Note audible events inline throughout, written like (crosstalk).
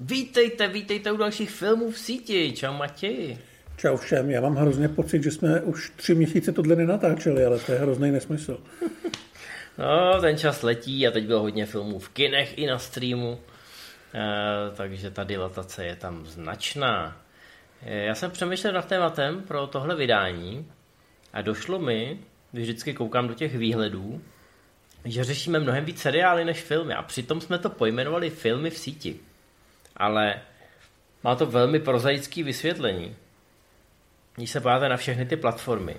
Vítejte, vítejte u dalších filmů v síti. Čau Matěji. Čau všem, já mám hrozně pocit, že jsme už tři měsíce tohle nenatáčeli, ale to je hrozný nesmysl. (laughs) No, ten čas letí a teď bylo hodně filmů v kinech i na streamu, e, takže ta dilatace je tam značná. E, já jsem přemýšlel nad tématem pro tohle vydání a došlo mi, když vždycky koukám do těch výhledů, že řešíme mnohem víc seriály než filmy a přitom jsme to pojmenovali filmy v síti. Ale má to velmi prozaické vysvětlení. Když se podíváte na všechny ty platformy,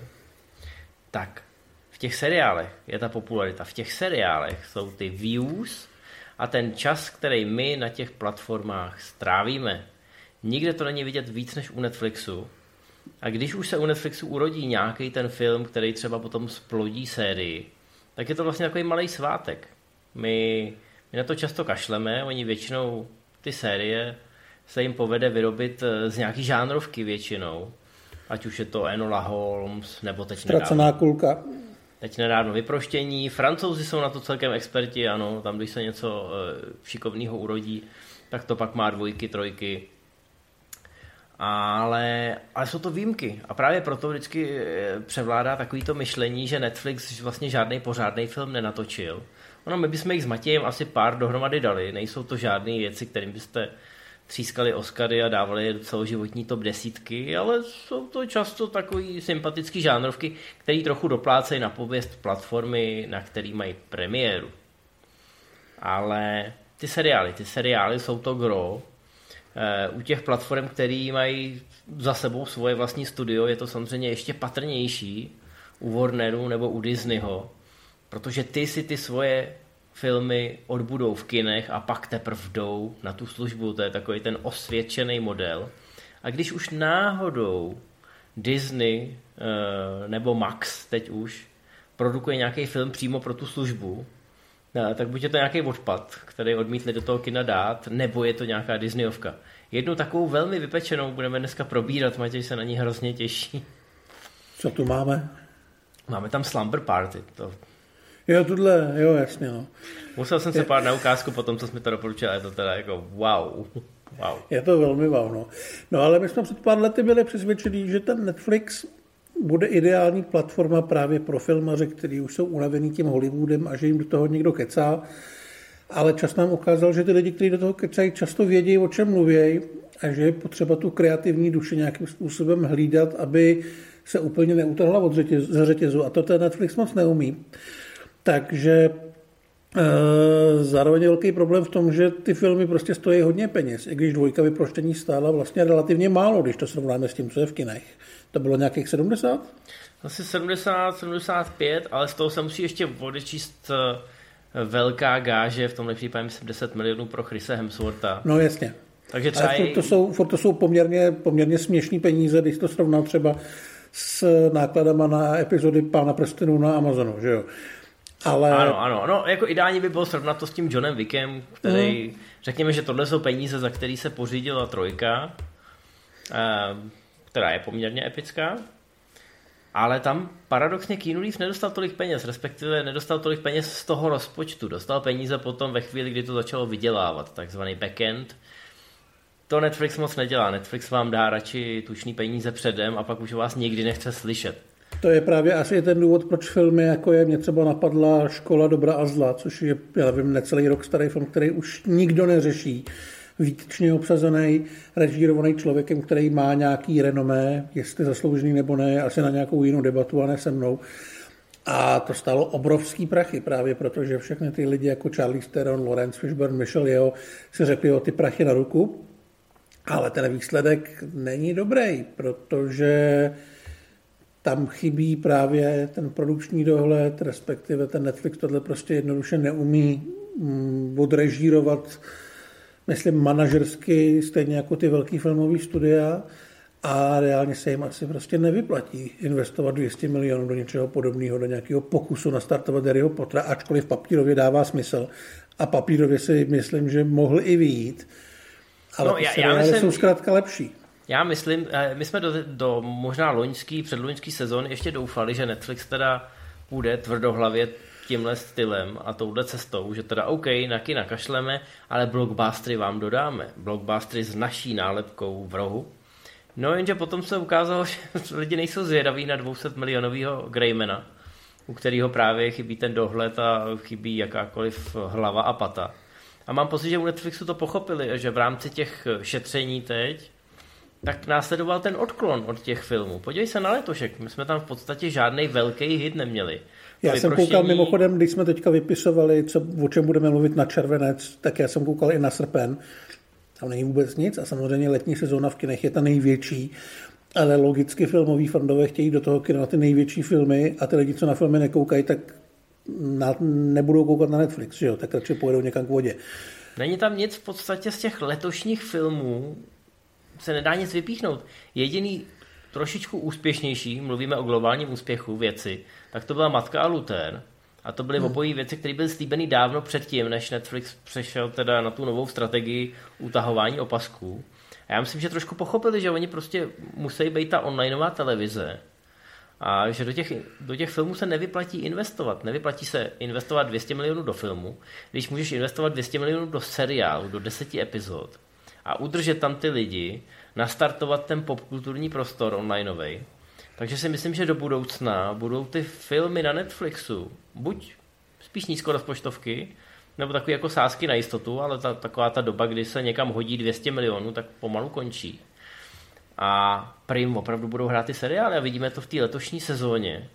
tak v těch seriálech je ta popularita. V těch seriálech jsou ty views a ten čas, který my na těch platformách strávíme. Nikde to není vidět víc než u Netflixu. A když už se u Netflixu urodí nějaký ten film, který třeba potom splodí sérii, tak je to vlastně takový malý svátek. My, my na to často kašleme, oni většinou ty série se jim povede vyrobit eh, z nějaký žánrovky většinou. Ať už je to Enola Holmes, nebo teď Ztracená nedávno, kulka. Teď nedávno vyproštění. Francouzi jsou na to celkem experti, ano, tam když se něco e, šikovného urodí, tak to pak má dvojky, trojky. Ale, ale jsou to výjimky a právě proto vždycky eh, převládá takovýto myšlení, že Netflix vlastně žádný pořádný film nenatočil. Ono, my bychom jich s Matějem asi pár dohromady dali, nejsou to žádné věci, kterým byste třískali Oscary a dávali celoživotní top desítky, ale jsou to často takový sympatický žánrovky, který trochu doplácejí na pověst platformy, na který mají premiéru. Ale ty seriály, ty seriály jsou to gro. Eh, u těch platform, které mají za sebou svoje vlastní studio, je to samozřejmě ještě patrnější u Warneru nebo u Disneyho, protože ty si ty svoje filmy odbudou v kinech a pak teprve jdou na tu službu. To je takový ten osvědčený model. A když už náhodou Disney eh, nebo Max teď už produkuje nějaký film přímo pro tu službu, eh, tak buď je to nějaký odpad, který odmítli do toho kina dát, nebo je to nějaká Disneyovka. Jednu takovou velmi vypečenou budeme dneska probírat, Matěj se na ní hrozně těší. Co tu máme? Máme tam Slumber Party, to Jo, tohle, jo, jasně, no. Musel jsem se pár na ukázku po tom, co jsme to doporučili, je to teda jako wow. wow. Je to velmi wow, no. No ale my jsme před pár lety byli přesvědčení, že ten Netflix bude ideální platforma právě pro filmaře, kteří už jsou unavený tím Hollywoodem a že jim do toho někdo kecá. Ale čas nám ukázal, že ty lidi, kteří do toho kecají, často vědí, o čem mluví a že je potřeba tu kreativní duši nějakým způsobem hlídat, aby se úplně neutrhla od řetězu. A to ten Netflix moc neumí. Takže e, Zároveň je velký problém v tom, že ty filmy prostě stojí hodně peněz, i když dvojka vyproštění stála vlastně relativně málo, když to srovnáme s tím, co je v kinech. To bylo nějakých 70? Asi 70, 75, ale z toho se musí ještě odečíst e, velká gáže, v tomhle případě myslím 10 milionů pro Chrise Hemswortha. No jasně. Takže třeba Ale to jsou, to jsou poměrně, poměrně směšní peníze, když to srovnám třeba s nákladama na epizody Pána prstenů na Amazonu, že jo. Ale... Ano, ano, no, jako ideální by bylo srovnat to s tím Johnem Wickem, který, mm. řekněme, že tohle jsou peníze, za který se pořídila trojka, eh, která je poměrně epická, ale tam paradoxně Keanu Reeves nedostal tolik peněz, respektive nedostal tolik peněz z toho rozpočtu. Dostal peníze potom ve chvíli, kdy to začalo vydělávat, takzvaný backend. To Netflix moc nedělá. Netflix vám dá radši tučný peníze předem a pak už vás nikdy nechce slyšet. To je právě asi ten důvod, proč filmy, jako je, mě třeba napadla Škola dobra a zla, což je, já vím, necelý rok starý film, který už nikdo neřeší. Výtečně obsazený, režírovaný člověkem, který má nějaký renomé, jestli zasloužený nebo ne, asi na nějakou jinou debatu a ne se mnou. A to stalo obrovský prachy právě protože všechny ty lidi jako Charlie Theron, Lawrence Fishburne, Michelle Yeoh si řekli o ty prachy na ruku, ale ten výsledek není dobrý, protože tam chybí právě ten produkční dohled, respektive ten Netflix tohle prostě jednoduše neumí mm, odrežírovat, myslím, manažersky, stejně jako ty velký filmové studia a reálně se jim asi prostě nevyplatí investovat 200 milionů do něčeho podobného, do nějakého pokusu nastartovat Harryho Pottera, ačkoliv papírově dává smysl. A papírově si myslím, že mohl i vyjít. Ale no, já, já myslím, jsou zkrátka lepší. Já myslím, eh, my jsme do, do možná loňský, předloňský sezóny ještě doufali, že Netflix teda půjde tvrdohlavě tímhle stylem a touhle cestou, že teda OK, na kina kašleme, ale blockbustery vám dodáme. Blockbustery s naší nálepkou v rohu. No jenže potom se ukázalo, (laughs) že lidi nejsou zvědaví na 200 milionového Greymana, u kterého právě chybí ten dohled a chybí jakákoliv hlava a pata. A mám pocit, že u Netflixu to pochopili, že v rámci těch šetření teď tak následoval ten odklon od těch filmů. Podívej se na letošek, my jsme tam v podstatě žádný velký hit neměli. Já jsem koukal mimochodem, když jsme teďka vypisovali, co, o čem budeme mluvit na červenec, tak já jsem koukal i na srpen. Tam není vůbec nic a samozřejmě letní sezóna v kinech je ta největší, ale logicky filmoví fandové chtějí do toho kina na ty největší filmy a ty lidi, co na filmy nekoukají, tak na, nebudou koukat na Netflix, že jo? tak radši pojedou někam k vodě. Není tam nic v podstatě z těch letošních filmů, se nedá nic vypíchnout. Jediný trošičku úspěšnější, mluvíme o globálním úspěchu věci, tak to byla Matka a Luther. A to byly hmm. obojí věci, které byly slíbeny dávno předtím, než Netflix přešel teda na tu novou strategii utahování opasků. A já myslím, že trošku pochopili, že oni prostě musí být ta onlineová televize a že do těch, do těch filmů se nevyplatí investovat. Nevyplatí se investovat 200 milionů do filmu, když můžeš investovat 200 milionů do seriálu, do deseti epizod a udržet tam ty lidi, nastartovat ten popkulturní prostor onlineový. Takže si myslím, že do budoucna budou ty filmy na Netflixu buď spíš nízkorozpočtovky, nebo takové jako sázky na jistotu, ale ta, taková ta doba, kdy se někam hodí 200 milionů, tak pomalu končí. A prim opravdu budou hrát ty seriály a vidíme to v té letošní sezóně,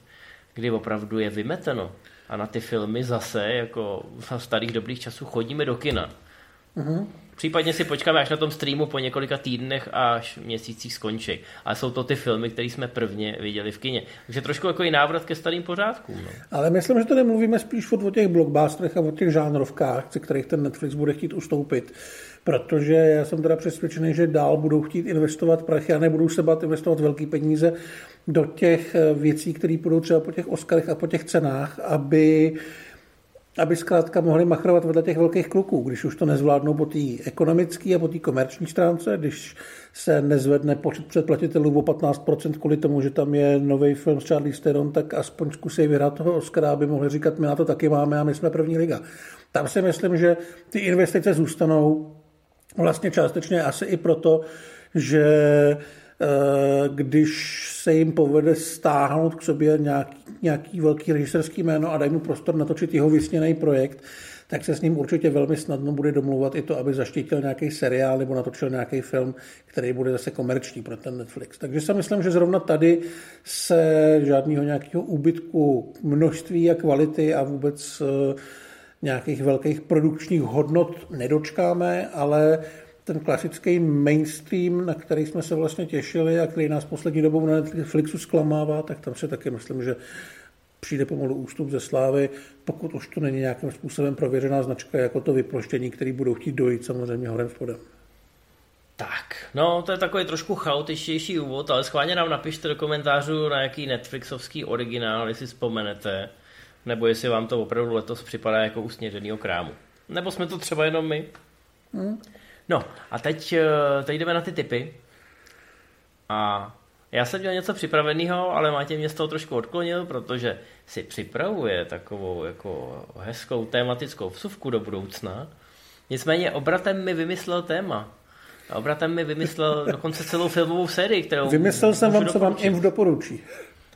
kdy opravdu je vymeteno. A na ty filmy zase, jako v starých dobrých časů, chodíme do kina. Mm-hmm. Případně si počkáme až na tom streamu po několika týdnech až měsících skončí. Ale jsou to ty filmy, které jsme prvně viděli v kině. Takže trošku jako i návrat ke starým pořádkům. No. Ale myslím, že tady mluvíme spíš o těch blockbusterech a o těch žánrovkách, ze kterých ten Netflix bude chtít ustoupit. Protože já jsem teda přesvědčený, že dál budou chtít investovat prachy a nebudou se bát investovat velké peníze do těch eh, věcí, které budou třeba po těch Oscarech a po těch cenách, aby aby zkrátka mohli machrovat vedle těch velkých kluků, když už to nezvládnou po té ekonomické a po té komerční stránce, když se nezvedne počet předplatitelů o 15% kvůli tomu, že tam je nový film s Charlie Theron, tak aspoň zkusí vyhrát toho Oscara, aby mohli říkat, my na to taky máme a my jsme první liga. Tam si myslím, že ty investice zůstanou vlastně částečně asi i proto, že když se jim povede stáhnout k sobě nějaký, nějaký velký režiserský jméno a dají mu prostor natočit jeho vysněný projekt, tak se s ním určitě velmi snadno bude domluvat i to, aby zaštítil nějaký seriál nebo natočil nějaký film, který bude zase komerční pro ten Netflix. Takže si myslím, že zrovna tady se žádného nějakého úbytku množství a kvality a vůbec eh, nějakých velkých produkčních hodnot nedočkáme, ale ten klasický mainstream, na který jsme se vlastně těšili a který nás poslední dobou na Netflixu zklamává, tak tam si taky myslím, že přijde pomalu ústup ze slávy, pokud už to není nějakým způsobem prověřená značka, jako to vyploštění, který budou chtít dojít samozřejmě horem spodem. Tak, no to je takový trošku chaotičtější úvod, ale schválně nám napište do komentářů, na jaký Netflixovský originál, jestli vzpomenete, nebo jestli vám to opravdu letos připadá jako usněžený krámu. Nebo jsme to třeba jenom my. Hmm. No a teď, eh, teď jdeme na ty typy. A já jsem měl něco připraveného, ale Matěj mě z toho trošku odklonil, protože si připravuje takovou jako hezkou tématickou vsuvku do budoucna. Nicméně obratem mi vymyslel téma. A obratem mi vymyslel (laughs) dokonce celou filmovou sérii, kterou... Vymyslel jsem vám, co vám v doporučí.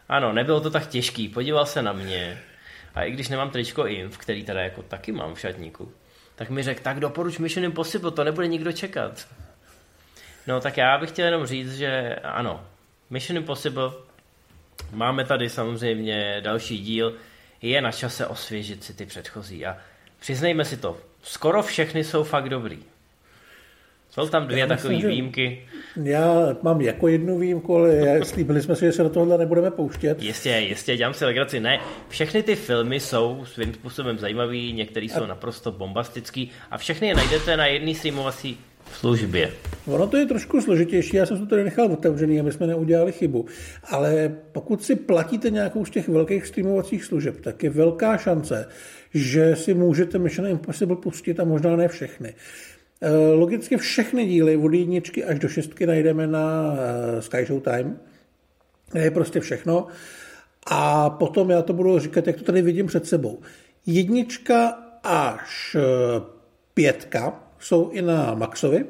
Ano, nebylo to tak těžký. Podíval se na mě. A i když nemám tričko Inf, který teda jako taky mám v šatníku, tak mi řekl, tak doporuč Mission Impossible, to nebude nikdo čekat. No tak já bych chtěl jenom říct, že ano, Mission Impossible, máme tady samozřejmě další díl, je na čase osvěžit si ty předchozí a přiznejme si to, skoro všechny jsou fakt dobrý. Jsou tam dvě takové výjimky. Já mám jako jednu výjimku, ale slíbili jsme si, že se do tohohle nebudeme pouštět. Jistě, jistě, dělám si legraci. Ne, všechny ty filmy jsou svým způsobem zajímavý, některé jsou naprosto bombastický a všechny je najdete na jedné streamovací službě. Ono to je trošku složitější, já jsem to tady nechal otevřený, aby jsme neudělali chybu. Ale pokud si platíte nějakou z těch velkých streamovacích služeb, tak je velká šance, že si můžete Mission Impossible pustit a možná ne všechny. Eh, logicky všechny díly od jedničky až do šestky najdeme na eh, Sky Show Time, kde je prostě všechno. A potom já to budu říkat, jak to tady vidím před sebou. Jednička až eh, pětka jsou i na Maxovi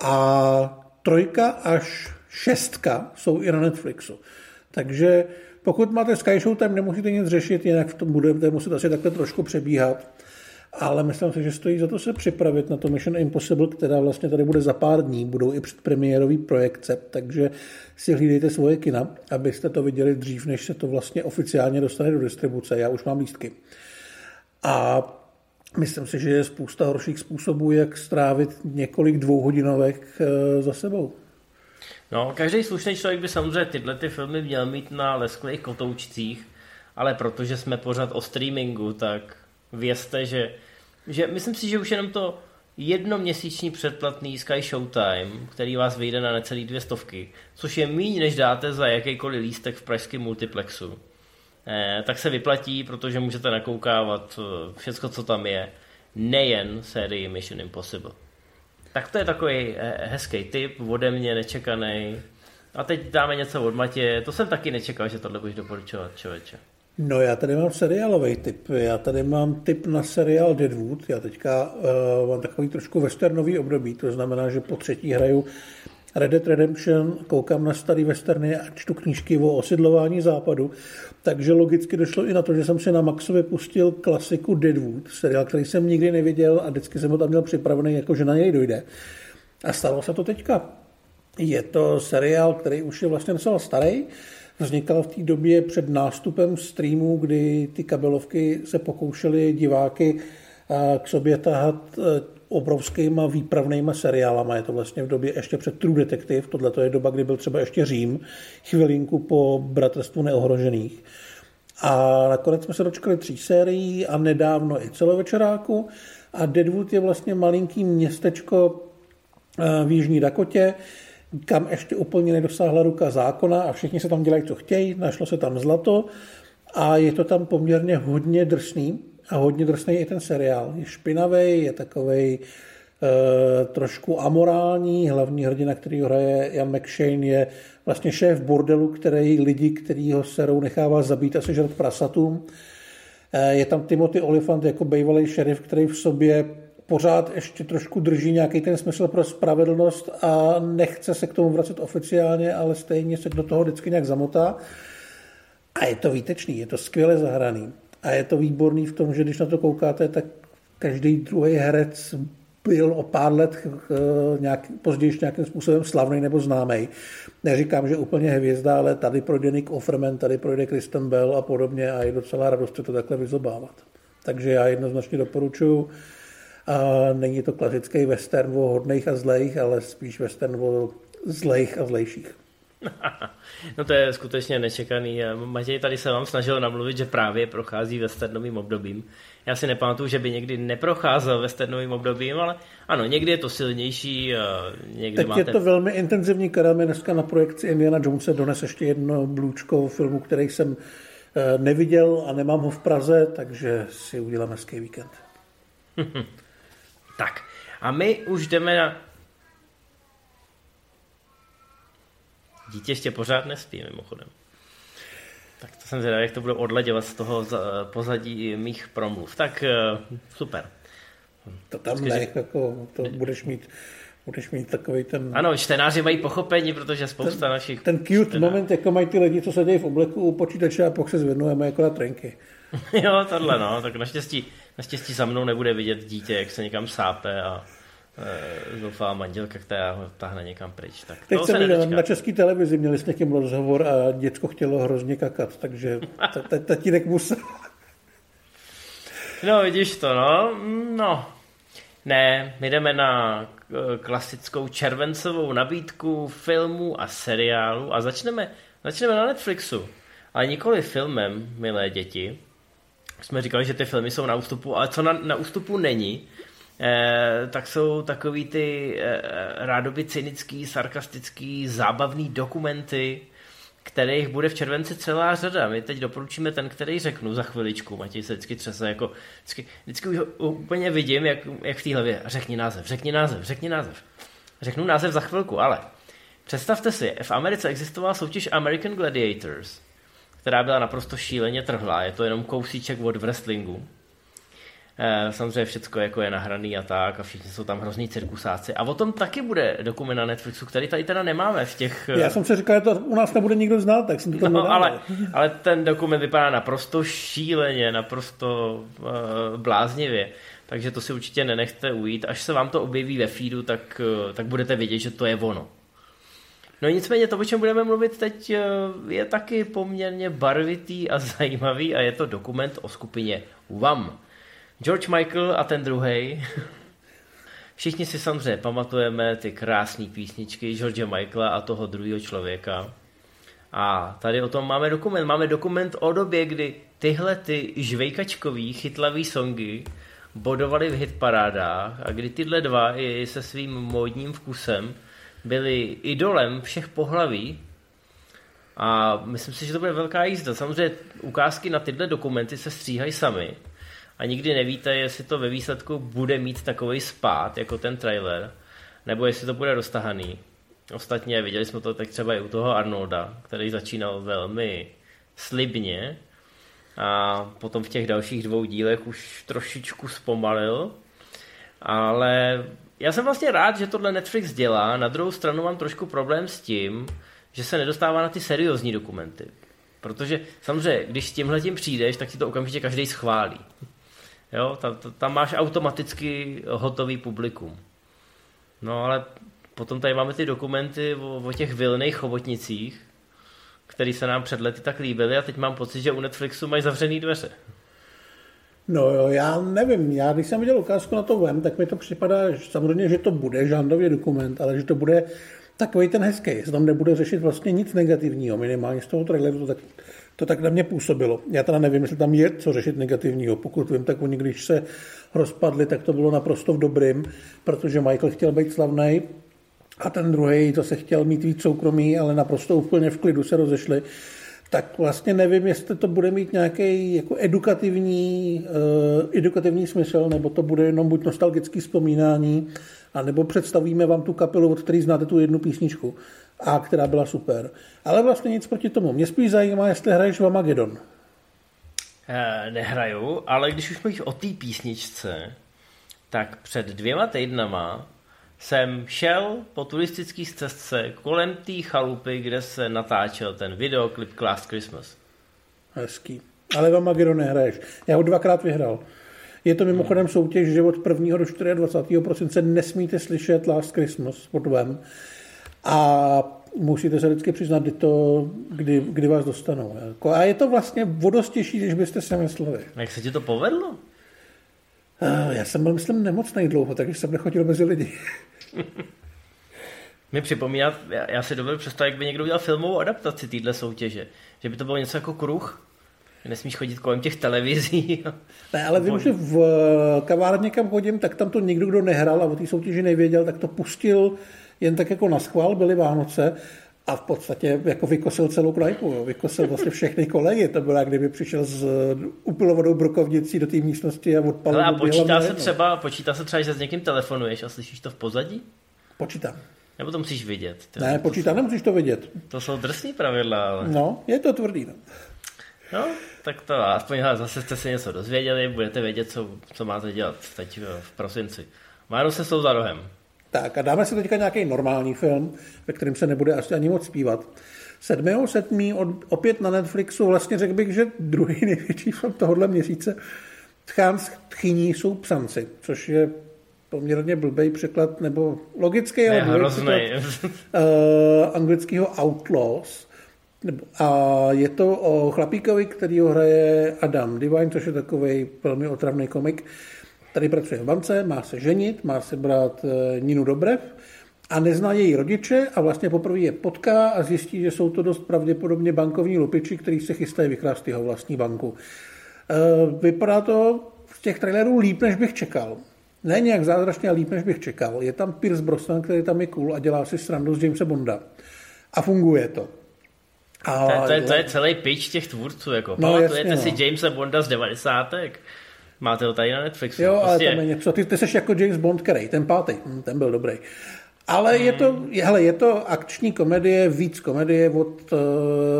a trojka až šestka jsou i na Netflixu. Takže pokud máte Sky Show, tam nemusíte nic řešit, jinak v tom budete muset asi takhle trošku přebíhat. Ale myslím si, že stojí za to se připravit na to Mission Impossible, která vlastně tady bude za pár dní, budou i předpremiérový projekce, takže si hlídejte svoje kina, abyste to viděli dřív, než se to vlastně oficiálně dostane do distribuce. Já už mám lístky. A myslím si, že je spousta horších způsobů, jak strávit několik dvouhodinovek eh, za sebou. No, každý slušný člověk by samozřejmě tyhle ty filmy měl mít na lesklých kotoučcích, ale protože jsme pořád o streamingu, tak vězte, že, že myslím si, že už jenom to jednoměsíční předplatný Sky Showtime, který vás vyjde na necelý dvě stovky, což je méně, než dáte za jakýkoliv lístek v pražském multiplexu, eh, tak se vyplatí, protože můžete nakoukávat eh, všechno, co tam je, nejen sérii Mission Impossible. Tak to je takový eh, hezký tip, ode mě nečekaný. A teď dáme něco od Matě. To jsem taky nečekal, že tohle budeš doporučovat, člověče. No já tady mám seriálový typ. Já tady mám typ na seriál Deadwood. Já teďka uh, mám takový trošku westernový období, to znamená, že po třetí hraju Red Dead Redemption, koukám na starý westerny a čtu knížky o osidlování západu, takže logicky došlo i na to, že jsem si na Maxově pustil klasiku Deadwood, seriál, který jsem nikdy neviděl a vždycky jsem ho tam měl připravený, jako že na něj dojde. A stalo se to teďka. Je to seriál, který už je vlastně docela starý, vznikal v té době před nástupem streamu, kdy ty kabelovky se pokoušely diváky eh, k sobě tahat eh, obrovskýma výpravnýma seriálama. Je to vlastně v době ještě před True Detective, tohle to je doba, kdy byl třeba ještě Řím, chvilinku po Bratrstvu neohrožených. A nakonec jsme se dočkali tří sérií a nedávno i celovečeráku. A Deadwood je vlastně malinký městečko eh, v Jižní Dakotě, kam ještě úplně nedosáhla ruka zákona a všichni se tam dělají, co chtějí, našlo se tam zlato a je to tam poměrně hodně drsný a hodně drsný i ten seriál. Je špinavý, je takový e, trošku amorální, hlavní hrdina, který hraje Jan McShane, je vlastně šéf bordelu, který lidi, který ho serou nechává zabít a sežrat prasatům. E, je tam Timothy Olyphant jako bývalý šerif, který v sobě pořád ještě trošku drží nějaký ten smysl pro spravedlnost a nechce se k tomu vracet oficiálně, ale stejně se do toho vždycky nějak zamotá. A je to výtečný, je to skvěle zahraný. A je to výborný v tom, že když na to koukáte, tak každý druhý herec byl o pár let nějak, později nějakým způsobem slavný nebo známý. Neříkám, že úplně hvězda, ale tady projde Nick Offerman, tady projde Kristen Bell a podobně a je docela radost to takhle vyzobávat. Takže já jednoznačně doporučuji a není to klasický western o hodných a zlejch, ale spíš western o zlejch a zlejších. (laughs) no to je skutečně nečekaný. Matěj tady se vám snažil namluvit, že právě prochází westernovým obdobím. Já si nepamatuju, že by někdy neprocházel westernovým obdobím, ale ano, někdy je to silnější, někdy Teď máte... je to velmi intenzivní, mi dneska na projekci Indiana Jonesa dones ještě jedno blůčko filmu, který jsem eh, neviděl a nemám ho v Praze, takže si udělám hezký víkend. (laughs) Tak a my už jdeme na... Dítě ještě pořád nespí, mimochodem. Tak to jsem zvědavý, jak to budu odleděvat z toho pozadí mých promluv. Tak eh, super. To tam ne, jako to budeš mít budeš mít takový ten... Ano, čtenáři mají pochopení, protože spousta ten, našich... Ten cute čtenář. moment, jako mají ty lidi, co sedějí v obleku u počítače a pak se zvednou a jako na trenky. (laughs) jo, tohle no, tak naštěstí, naštěstí za mnou nebude vidět dítě, jak se někam sápe a e, zoufá manželka, která ho tahne někam pryč. Tak Teď jsem na, na české televizi měli s někým rozhovor a děcko chtělo hrozně kakat, takže tatínek musel. (laughs) No, vidíš to, no. No. Ne, my jdeme na e, klasickou červencovou nabídku filmů a seriálu a začneme, začneme na Netflixu. Ale nikoli filmem, milé děti, jsme říkali, že ty filmy jsou na ústupu, ale co na, na ústupu není, eh, tak jsou takový ty eh, rádoby cynický, sarkastický, zábavný dokumenty, kterých bude v červenci celá řada. My teď doporučíme ten, který řeknu za chviličku. Matěj se vždycky třese, jako vždycky, vždycky už úplně vidím, jak, jak v té hlavě. Řekni název, řekni název, řekni název. Řeknu název za chvilku, ale představte si, v Americe existovala soutěž American Gladiators, která byla naprosto šíleně trhlá. Je to jenom kousíček od wrestlingu. Eh, samozřejmě všechno jako je nahraný a tak a všichni jsou tam hrozný cirkusáci. A o tom taky bude dokument na Netflixu, který tady teda nemáme v těch... Já jsem si říkal, že to u nás nebude nikdo znát, tak jsem to tam no, ale, ale ten dokument vypadá naprosto šíleně, naprosto uh, bláznivě. Takže to si určitě nenechte ujít. Až se vám to objeví ve feedu, tak, uh, tak budete vědět, že to je ono. No nicméně to, o čem budeme mluvit teď, je taky poměrně barvitý a (laughs) zajímavý a je to dokument o skupině WAM. George Michael a ten druhý. (laughs) Všichni si samozřejmě pamatujeme ty krásné písničky George Michaela a toho druhého člověka. A tady o tom máme dokument. Máme dokument o době, kdy tyhle ty žvejkačkový chytlavý songy bodovali v hitparádách a kdy tyhle dva i se svým módním vkusem byli idolem všech pohlaví a myslím si, že to bude velká jízda. Samozřejmě ukázky na tyhle dokumenty se stříhají sami a nikdy nevíte, jestli to ve výsledku bude mít takový spát, jako ten trailer, nebo jestli to bude roztahaný. Ostatně viděli jsme to tak třeba i u toho Arnolda, který začínal velmi slibně a potom v těch dalších dvou dílech už trošičku zpomalil, ale já jsem vlastně rád, že tohle Netflix dělá, na druhou stranu mám trošku problém s tím, že se nedostává na ty seriózní dokumenty. Protože samozřejmě, když s tímhle tím přijdeš, tak ti to okamžitě každý schválí. Jo, tam, tam máš automaticky hotový publikum. No ale potom tady máme ty dokumenty o, o těch vilných chobotnicích, které se nám před lety tak líbily a teď mám pocit, že u Netflixu mají zavřený dveře. No jo, já nevím, já když jsem viděl ukázku na to VEM, tak mi to připadá že samozřejmě, že to bude žánrový dokument, ale že to bude takový ten hezký, že tam nebude řešit vlastně nic negativního, minimálně z toho traileru to tak, to tak na mě působilo. Já teda nevím, jestli tam je co řešit negativního. Pokud vím, tak oni, když se rozpadli, tak to bylo naprosto v dobrým, protože Michael chtěl být slavný a ten druhý to se chtěl mít víc soukromí, ale naprosto úplně v klidu se rozešli tak vlastně nevím, jestli to bude mít nějaký jako edukativní, uh, edukativní smysl, nebo to bude jenom buď nostalgický vzpomínání, a nebo představíme vám tu kapelu, od které znáte tu jednu písničku, a která byla super. Ale vlastně nic proti tomu. Mě spíš zajímá, jestli hraješ v Amagedon. Eh, nehraju, ale když už mluvíš o té písničce, tak před dvěma týdnama jsem šel po turistické cestce kolem té chalupy, kde se natáčel ten videoklip Last Christmas. Hezký. Ale v Amagedon nehraješ. Já ho dvakrát vyhrál. Je to mimochodem soutěž, že od 1. do 24. prosince nesmíte slyšet Last Christmas pod Vem. A musíte se vždycky přiznat, kdy, to, kdy, kdy vás dostanou. Jako, a je to vlastně vodostější, než byste si mysleli. Jak se ti to povedlo? Já jsem byl, myslím, nemocný dlouho, takže jsem nechodil mezi lidi. (laughs) Mi připomíná, já, já si dovedu představit, jak by někdo udělal filmovou adaptaci téhle soutěže. Že by to bylo něco jako kruh. Nesmíš chodit kolem těch televizí. (laughs) Ne, ale vím, že v kavárně, kam chodím, tak tam to nikdo, kdo nehrál a o té soutěži nevěděl, tak to pustil jen tak jako na schvál, byly Vánoce a v podstatě jako vykosil celou krajku, jo. vykosil vlastně všechny kolegy. To bylo, kdyby přišel s upilovodou brokovnicí do té místnosti a odpalil. a počítá se, třeba, počítá se třeba, že s někým telefonuješ a slyšíš to v pozadí? Počítám. Nebo to musíš vidět? To ne, počítám, nemusíš to vidět. To jsou drsný pravidla, ale... No, je to tvrdý. No. No, tak to aspoň zase jste si něco dozvěděli, budete vědět, co, co máte dělat teď v prosinci. Máru se jsou za rohem. Tak a dáme si teďka nějaký normální film, ve kterém se nebude asi ani moc zpívat. 7.7. opět na Netflixu, vlastně řekl bych, že druhý (laughs) největší film tohohle měsíce Tchán tchyní jsou psanci, což je poměrně blbý překlad, nebo logický, ale hrozný. uh, (laughs) anglického Outlaws. A je to o chlapíkovi, který ho hraje Adam Divine, což je takový velmi otravný komik, Tady pracuje v bance, má se ženit, má se brát eh, Ninu Dobrev a nezná její rodiče a vlastně poprvé je potká a zjistí, že jsou to dost pravděpodobně bankovní lupiči, kteří se chystají vykrást jeho vlastní banku. Eh, vypadá to z těch trailerů líp, než bych čekal. Ne nějak zázračně, ale líp, než bych čekal. Je tam Pierce Brosnan, který tam je cool a dělá si srandu z Jamesa Bonda. A funguje to. A to, to, je, to je celý pitch těch tvůrců. Jako. No, Pamatujete jasně, no. si Jamesa Bonda z 90. Máte ho tady na Netflixu. Jo, prostě... ale tam je něco. Ty, ty jsi jako James Bond, který, ten pátý, hm, ten byl dobrý. Ale je to, hele, je to akční komedie, víc komedie od, uh,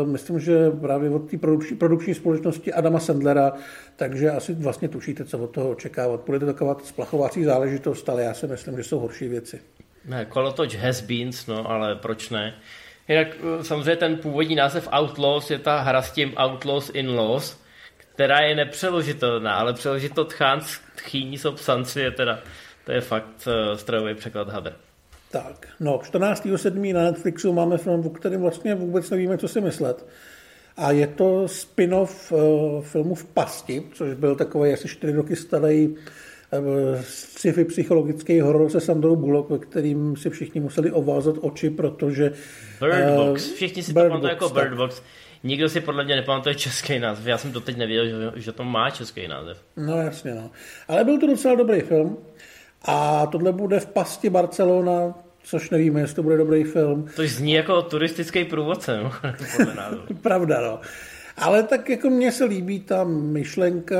myslím, že právě od té produkční, produkční společnosti Adama Sandlera, takže asi vlastně tušíte, co od toho očekávat. Bude to taková splachovací záležitost, ale já si myslím, že jsou horší věci. Ne, kolotoč has beens, no, ale proč ne? Jinak eh, samozřejmě ten původní název Outlaws je ta hra s tím Outlaws in Laws, která je nepřeložitelná, ale přeložit to tchán tchýní jsou psanci je teda, to je fakt uh, strojový překlad hadr. Tak, no, 14.7. na Netflixu máme film, o kterém vlastně vůbec nevíme, co si myslet. A je to spin-off uh, filmu V pasti, což byl takový asi 4 roky starý uh, sci-fi psychologický horor se Sandrou Bullock, ve kterým si všichni museli ovázat oči, protože... Bird Box, všichni si Bird to pamatují jako Bird Box. Nikdo si podle mě nepamatuje český název. Já jsem doteď nevěděl, že, že to má český název. No jasně, no. Ale byl to docela dobrý film. A tohle bude v pasti Barcelona, což nevíme, jestli to bude dobrý film. To zní jako turistický průvodce, no, (laughs) podle (laughs) Pravda, no. Ale tak jako mně se líbí ta myšlenka,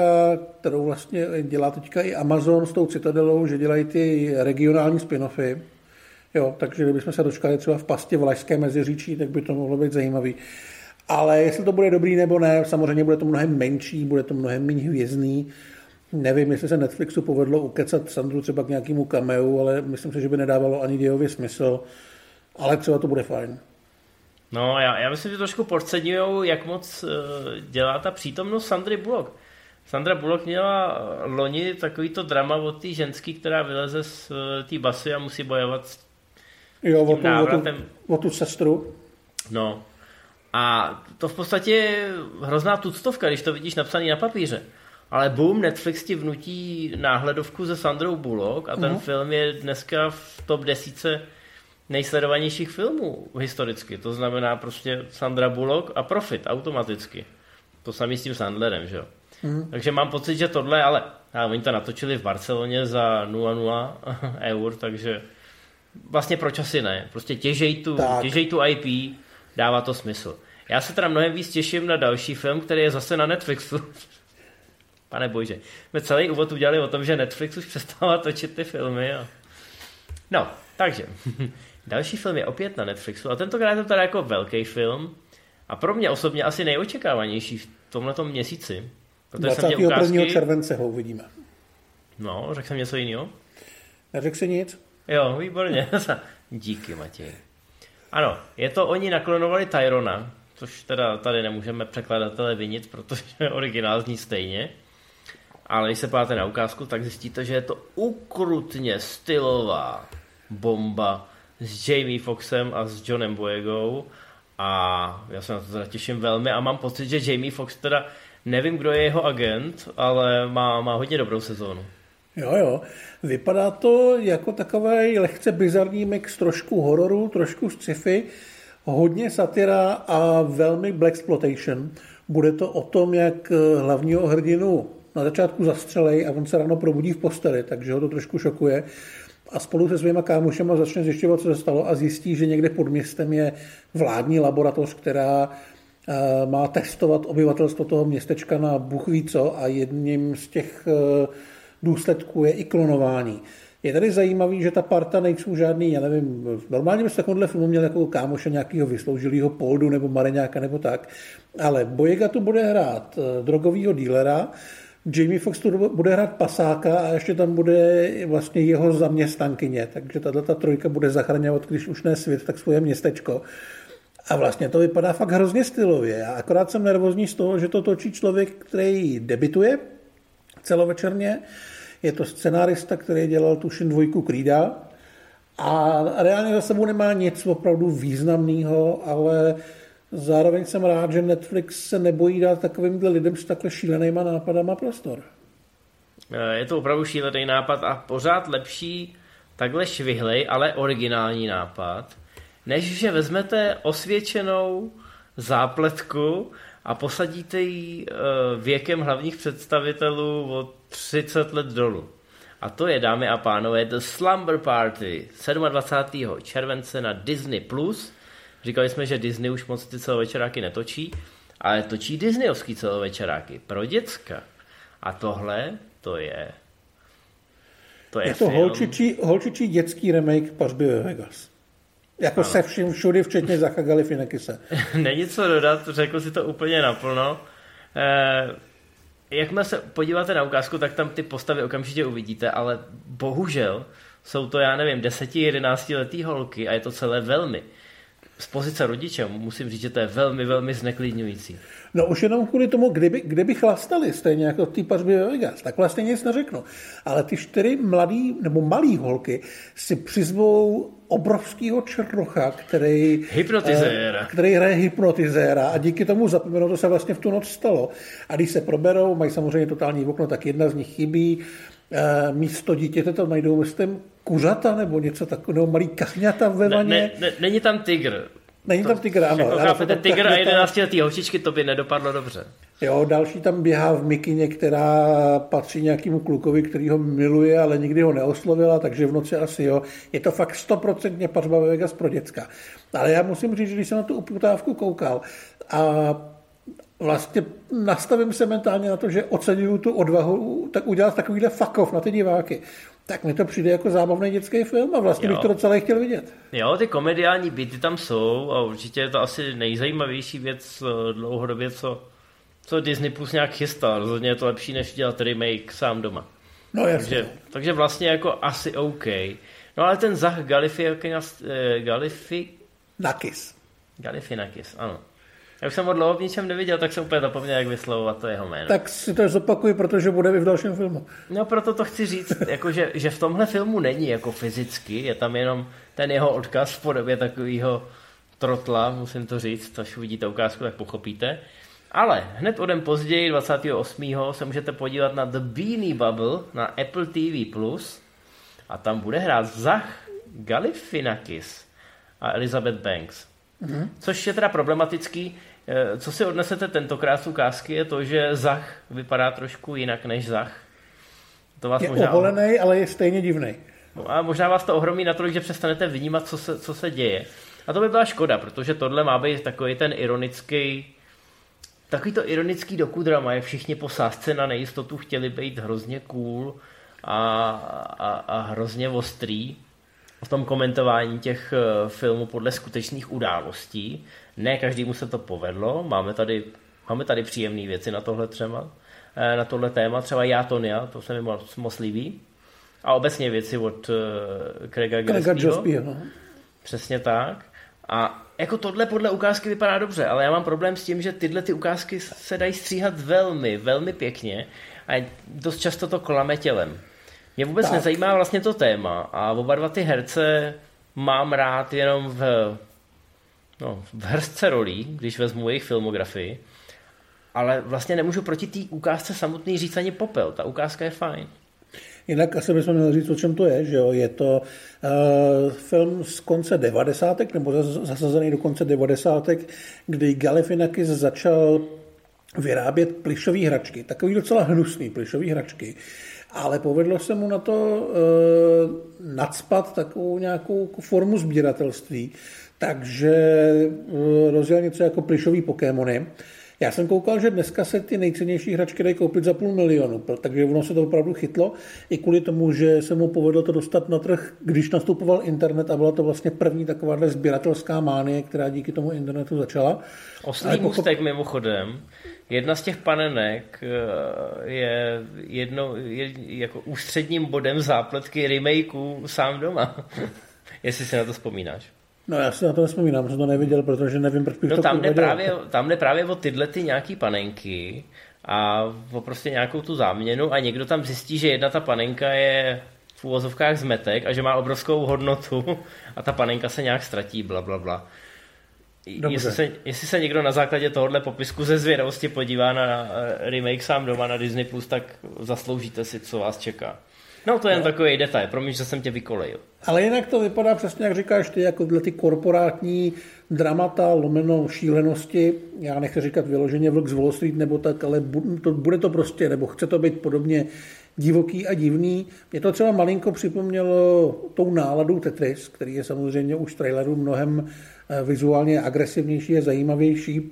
kterou vlastně dělá teďka i Amazon s tou Citadelou, že dělají ty regionální spin-offy. Jo, takže kdybychom se dočkali třeba v pasti v Lašské meziříčí, tak by to mohlo být zajímavý. Ale jestli to bude dobrý nebo ne, samozřejmě bude to mnohem menší, bude to mnohem méně hvězdný. Nevím, jestli se Netflixu povedlo ukecat Sandru třeba k nějakému cameu, ale myslím si, že by nedávalo ani dějově smysl. Ale třeba to bude fajn. No, já, já myslím, že trošku podceňují, jak moc uh, dělá ta přítomnost Sandry Bullock. Sandra Bullock měla loni takovýto drama od té ženský, která vyleze z uh, té basy a musí bojovat s jo, o tu, návratem. O tu, o tu sestru. No. A to v podstatě je hrozná tuctovka, když to vidíš napsaný na papíře. Ale boom, Netflix ti vnutí náhledovku ze Sandrou Bullock a ten uh-huh. film je dneska v top desíce nejsledovanějších filmů historicky. To znamená prostě Sandra Bullock a Profit automaticky. To samý s tím Sandlerem, že jo. Mm. Takže mám pocit, že tohle, ale a oni to natočili v Barceloně za 0,0 (laughs) eur, takže vlastně proč asi ne. Prostě těžej tu, těžej tu IP, dává to smysl. Já se teda mnohem víc těším na další film, který je zase na Netflixu. (laughs) Pane bože, my celý úvod udělali o tom, že Netflix už přestává točit ty filmy. A... No, takže (laughs) Další film je opět na Netflixu a tentokrát je to teda jako velký film a pro mě osobně asi nejočekávanější v tomhle měsíci. Protože 21. Ukázky... července ho uvidíme. No, řekl jsem něco jiného? Neřekl jsi nic? Jo, výborně. (laughs) Díky, Matěj. Ano, je to, oni naklonovali Tyrona, což teda tady nemůžeme překladatele vinit, protože originál zní stejně. Ale když se páte na ukázku, tak zjistíte, že je to ukrutně stylová bomba s Jamie Foxem a s Johnem Boyegou a já se na to teda těším velmi a mám pocit, že Jamie Fox teda nevím, kdo je jeho agent, ale má, má hodně dobrou sezónu. Jo, jo. Vypadá to jako takový lehce bizarní mix trošku hororu, trošku sci-fi, hodně satira a velmi black exploitation. Bude to o tom, jak hlavního hrdinu na začátku zastřelej a on se ráno probudí v posteli, takže ho to trošku šokuje a spolu se svýma kámošema začne zjišťovat, co se stalo a zjistí, že někde pod městem je vládní laboratoř, která eh, má testovat obyvatelstvo toho městečka na Bůh ví co a jedním z těch eh, důsledků je i klonování. Je tady zajímavý, že ta parta nejsou žádný, já nevím, normálně bys takovýhle filmu měl jako kámoše nějakého vysloužilého poldu nebo mareňáka nebo tak, ale Bojega tu bude hrát eh, drogového dílera, Jamie Foxx tu bude hrát pasáka a ještě tam bude vlastně jeho zaměstnankyně, takže tato ta trojka bude zachraňovat, když už ne svět, tak svoje městečko. A vlastně to vypadá fakt hrozně stylově. Já akorát jsem nervózní z toho, že to točí člověk, který debituje celovečerně. Je to scenárista, který dělal tuším dvojku Krída. A reálně za sebou nemá nic opravdu významného, ale Zároveň jsem rád, že Netflix se nebojí dát takovým lidem s takhle šílenýma nápadama prostor. Eh, je to opravdu šílený nápad a pořád lepší takhle švihlej, ale originální nápad, než že vezmete osvědčenou zápletku a posadíte ji eh, věkem hlavních představitelů o 30 let dolů. A to je, dámy a pánové, The Slumber Party 27. července na Disney+. Plus Říkali jsme, že Disney už moc ty celovečeráky netočí, ale točí Disneyovský celovečeráky pro děcka. A tohle to je To je, Je to film. holčičí, holčičí dětský remake Pařby ve Vegas. Jako se vším všudy, včetně Zacha Galifinakise. (laughs) Není co dodat, řekl si to úplně naplno. Eh, jakmile se podíváte na ukázku, tak tam ty postavy okamžitě uvidíte, ale bohužel jsou to, já nevím, 10-11 letý holky a je to celé velmi. Z pozice rodiče musím říct, že to je velmi, velmi zneklidňující. No už jenom kvůli tomu, kdyby, kdyby chlastali, stejně jako v té pařbě ve Vegas, tak vlastně nic neřeknu. Ale ty čtyři mladý nebo malý holky si přizvou obrovského černocha, který, Hypnotizéra. eh, který hraje hypnotizéra a díky tomu zapomenou, to se vlastně v tu noc stalo. A když se proberou, mají samozřejmě totální okno, tak jedna z nich chybí. Eh, Místo dítěte tam najdou myslím kuřata nebo něco takového, malý kachňata ve Ne, vaně. ne, ne, není tam tygr. Není tam tygr, ano. Jako ale chápete, potom tygr a kachňata- 11 letý holčičky, to by nedopadlo dobře. Jo, další tam běhá v mikině, která patří nějakému klukovi, který ho miluje, ale nikdy ho neoslovila, takže v noci asi jo. Je to fakt stoprocentně pařba ve Vegas pro děcka. Ale já musím říct, že když jsem na tu uputávku koukal a vlastně nastavím se mentálně na to, že oceňuju tu odvahu, tak udělat takovýhle off na ty diváky. Tak mi to přijde jako zábavný dětský film a vlastně Jo. bych to docela chtěl vidět. Jo, ty komediální byty tam jsou a určitě je to asi nejzajímavější věc eh, dlouhodobě, co, co Disney Plus nějak chystal. Rozhodně je to lepší, než dělat remake sám doma. No jasně. Takže, takže vlastně jako asi OK. No ale ten Zach Galifianakis, eh, Galifi, Nakis. Galifinakis, ano. Já už jsem ho dlouho v ničem neviděl, tak jsem úplně zapomněl, jak vyslovovat to jeho jméno. Tak si to zopakuji, protože bude i v dalším filmu. No proto to chci říct, (laughs) jako že, že v tomhle filmu není jako fyzicky, je tam jenom ten jeho odkaz v podobě takového trotla, musím to říct, až uvidíte ukázku, tak pochopíte. Ale hned o den později, 28. se můžete podívat na The Beanie Bubble na Apple TV+, a tam bude hrát Zach Galifianakis a Elizabeth Banks. Mm-hmm. Což je teda problematický. Eh, Co si odnesete tentokrát z ukázky je to, že Zach vypadá trošku jinak než Zach. To vás Je možná, oholený, ale je stejně divný. a možná vás to ohromí natolik, že přestanete vnímat, co se, co se děje. A to by byla škoda, protože tohle má být takový ten ironický, takový to ironický dokudrama, jak všichni po sázce na nejistotu chtěli být hrozně cool a, a, a hrozně ostrý v tom komentování těch eh, filmů podle skutečných událostí. Ne každému se to povedlo, máme tady, máme tady příjemné věci na tohle třeba, eh, na tohle téma, třeba Já Tonya, to se mi moc, moc líbí. A obecně věci od uh, Craiga. Gillespieho, no. Přesně tak. A jako tohle podle ukázky vypadá dobře, ale já mám problém s tím, že tyhle ty ukázky se dají stříhat velmi, velmi pěkně a dost často to klame tělem. Mě vůbec tak. Tak. nezajímá vlastně to téma a oba dva ty herce mám rád jenom v, no, v hrstce rolí, když vezmu jejich filmografii, ale vlastně nemůžu proti té ukázce samotný říct ani popel. Ta ukázka je fajn. Jinak asi bychom měli říct, o čem to je, že jo? Je to uh, film z konce 90. nebo zas- zasazený do konce 90. kdy Galifianakis začal vyrábět plišové hračky, takový docela hnusný plišové hračky, ale povedlo se mu na to uh, nadspat takovou nějakou formu sběratelství, takže uh, rozjel něco jako plišový Pokémony. Já jsem koukal, že dneska se ty nejcennější hračky dají koupit za půl milionu, takže ono se to opravdu chytlo, i kvůli tomu, že se mu povedlo to dostat na trh, když nastupoval internet a byla to vlastně první takováhle sběratelská mánie, která díky tomu internetu začala. Oslý pochop- můstek mimochodem, jedna z těch panenek eh, je, jedno, je jako ústředním bodem zápletky remakeu sám doma. (laughs) Jestli si na to vzpomínáš. No já si na to nespomínám, jsem to neviděl, protože nevím, proč bych No to tam jde, právě, tam jde právě o tyhle ty nějaký panenky a o prostě nějakou tu záměnu a někdo tam zjistí, že jedna ta panenka je v úvozovkách zmetek a že má obrovskou hodnotu (laughs) a ta panenka se nějak ztratí, bla, bla, bla. Dobře. Jestli se, jestli se někdo na základě tohohle popisku ze zvědavosti podívá na eh, remake sám doma na Disney+, Plus, tak zasloužíte si, co vás čeká. No to je jen takový detail, promiň, že jsem tě vykolejil. Ale jinak to vypadá přesně, jak říkáš ty, jako tyhle ty korporátní dramata, lomeno šílenosti, já nechci říkat vyloženě vlk z Wall Street nebo tak, ale to, bude to prostě, nebo chce to být podobně divoký a divný. Mě to třeba malinko připomnělo tou náladou Tetris, který je samozřejmě už v traileru mnohem eh, vizuálně agresivnější a zajímavější.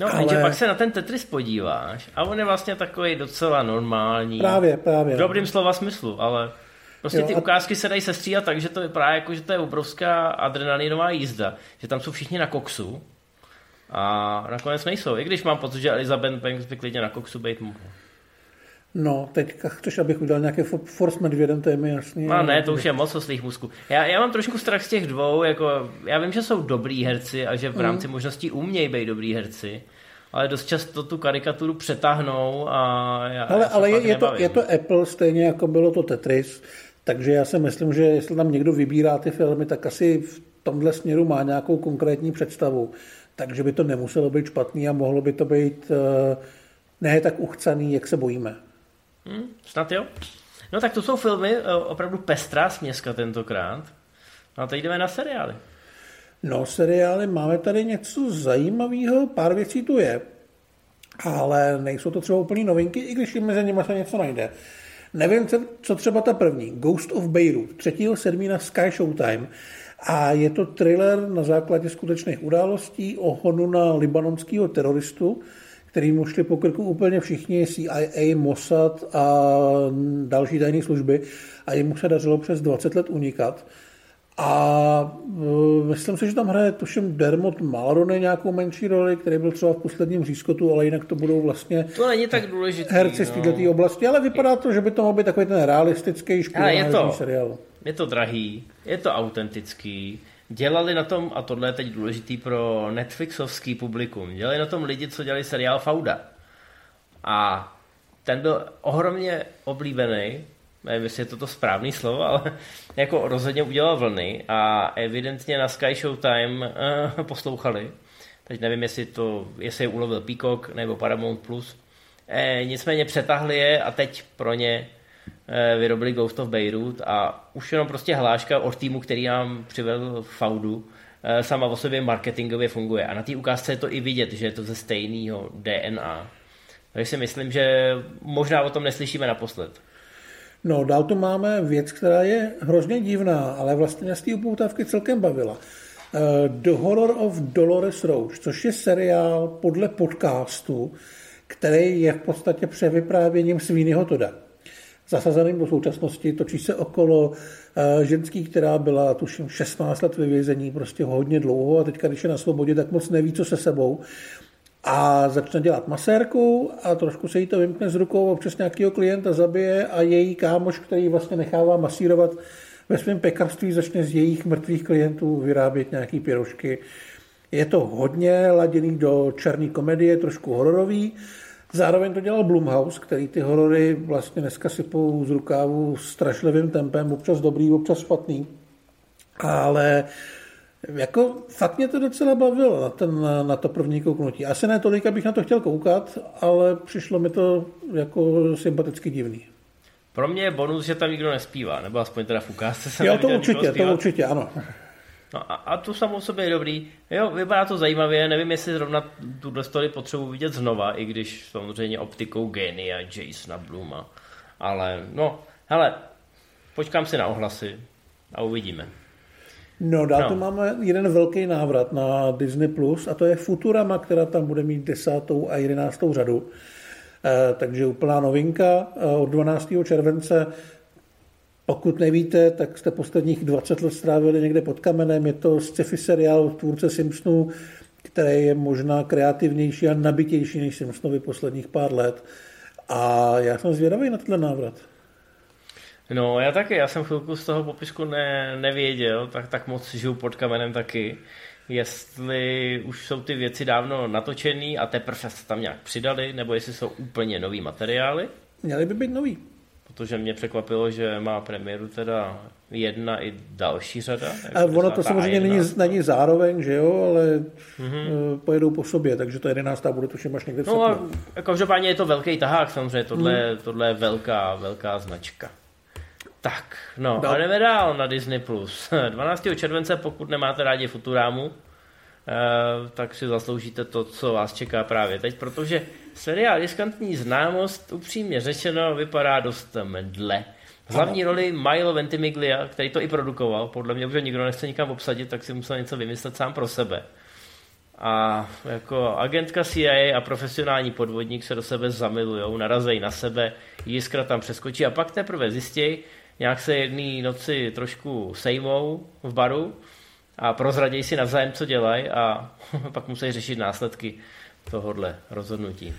No, Ale- jenže pak se na ten Tetris podíváš a on je vlastně takový docela normální. Právě, právě. V dobrým slova smyslu, ale Prostě ty ukázky se dají sestříhat tak, že to vypadá jako, že to je obrovská adrenalinová jízda, že tam jsou všichni na koksu a nakonec nejsou. I když mám pocit, že Elizabeth Banks by klidně na koksu být mohl. No, teď chceš, abych udělal nějaké force medvědem, to je mi jasný. No ne, to už je moc oslých musků. Já, já mám trošku strach z těch dvou, jako, já vím, že jsou dobrý herci a že v rámci mm. možností umějí být dobrý herci, ale dost často tu karikaturu přetáhnou a já, ale, já ale je, je, to, je to Apple stejně jako bylo to Tetris, takže já si myslím, že jestli tam někdo vybírá ty filmy, tak asi v tomhle směru má nějakou konkrétní představu. Takže by to nemuselo být špatný a mohlo by to být uh, ne tak uchcaný, jak se bojíme. Hmm, snad jo. No tak to jsou filmy, eh, opravdu pestrá směska tentokrát. No a teď jdeme na seriály. No, seriály, máme tady něco zajímavého, pár věcí tu je, ale nejsou to třeba úplně novinky, i když mezi nimi se něco najde. Nevím, co třeba ta první, Ghost of Beirut, 3.7. na Sky Showtime. A je to thriller na základě skutečných událostí o honu na libanonského teroristu, který mu šli po krku úplně všichni, CIA, Mossad a další tajné služby a jemu se dařilo přes 20 let unikat. A uh, myslím si, že tam hraje tuším Dermot Mulroney nějakou menší roli, který byl třeba v posledním řízkotu, ale jinak to budou vlastně to není tak důležitý, herci z této no. oblasti, ale vypadá to, že by to mohl být takový ten realistický špionážní seriál. Je to drahý, je to autentický, dělali na tom, a tohle je teď důležitý pro Netflixovský publikum, dělali na tom lidi, co dělali seriál Fauda. A ten byl ohromně oblíbený, nevím, jestli je to to správný slovo, ale (laughs) jako rozhodně udělal vlny a evidentně na Sky Showtime uh, (laughs) poslouchali. Teď nevím, jestli to, jestli je ulovil Peacock nebo Paramount+. Plus. E, nicméně přetahli je a teď pro ně vyrobili Ghost of Beirut a už jenom prostě hláška od týmu, který nám přivedl Faudu, e, sama o sobě marketingově funguje. A na té ukázce je to i vidět, že je to ze stejného DNA. Takže si myslím, že možná o tom neslyšíme naposled. No, dál tu máme věc, která je hrozně divná, ale vlastně z té upoutávky celkem bavila. Eh, The Horror of Dolores Roach, což je seriál podle podcastu, který je v podstatě převyprávěním Svýnyho Toda. Zasazeným do současnosti, točí se okolo eh, ženský, která byla tuším 16 let ve vězení, prostě hodně dlouho a teďka, když je na svobodě, tak moc neví, co se sebou a začne dělat masérku a trošku se jí to vymkne z rukou, občas nějakého klienta zabije a její kámoš, který vlastně nechává masírovat ve svém pekarství, začne z jejich mrtvých klientů vyrábět nějaký pirošky. Je to hodně laděný do černé komedie, trošku hororový. Zároveň to dělal Blumhouse, který ty horory vlastně dneska sypou z rukávu strašlivým tempem, občas dobrý, občas špatný. Ale jako fakt mě to docela bavilo na, ten, na to první kouknutí. Asi ne tolik, abych na to chtěl koukat, ale přišlo mi to jako sympaticky divný. Pro mě je bonus, že tam nikdo nespívá, nebo aspoň teda v ukázce se Jo, to určitě, to určitě, ano. No a, a tu samou sobě je dobrý. Jo, vypadá to zajímavě, nevím, jestli zrovna tuhle story potřebuji vidět znova, i když samozřejmě optikou Genia, Jasona Bluma. Ale no, hele, počkám si na ohlasy a uvidíme. No, dál no. tu máme jeden velký návrat na Disney+, Plus a to je Futurama, která tam bude mít desátou a jedenáctou řadu. E, takže úplná novinka e, od 12. července. Pokud nevíte, tak jste posledních 20 let strávili někde pod kamenem. Je to sci-fi seriál tvůrce Simpsonů, který je možná kreativnější a nabitější než Simpsonovi posledních pár let. A já jsem zvědavý na tenhle návrat. No, já taky, já jsem chvilku z toho popisku ne, nevěděl, tak, tak moc žiju pod kamenem taky. Jestli už jsou ty věci dávno natočený a teprve se tam nějak přidali, nebo jestli jsou úplně nový materiály. Měly by být nový. Protože mě překvapilo, že má premiéru teda jedna i další řada. A ono to samozřejmě není, není zároveň, že jo, ale mm-hmm. pojedou po sobě, takže to jedenáctá bude tuším až někde v No a každopádně je to velký tahák samozřejmě, tohle, mm. tohle je velká, velká značka. Tak, no Dal. a jdeme dál na Disney+. Plus. (laughs) 12. července, pokud nemáte rádi Futurámu, tak si zasloužíte to, co vás čeká právě teď, protože seriál Riskantní známost upřímně řečeno vypadá dost medle. Hlavní roli Milo Ventimiglia, který to i produkoval, podle mě, že nikdo nechce nikam obsadit, tak si musel něco vymyslet sám pro sebe. A jako agentka CIA a profesionální podvodník se do sebe zamilujou, narazejí na sebe, jiskra tam přeskočí a pak teprve zjistějí, nějak se jedné noci trošku sejmou v baru a prozradějí si navzájem, co dělají a (laughs) pak musí řešit následky tohohle rozhodnutí.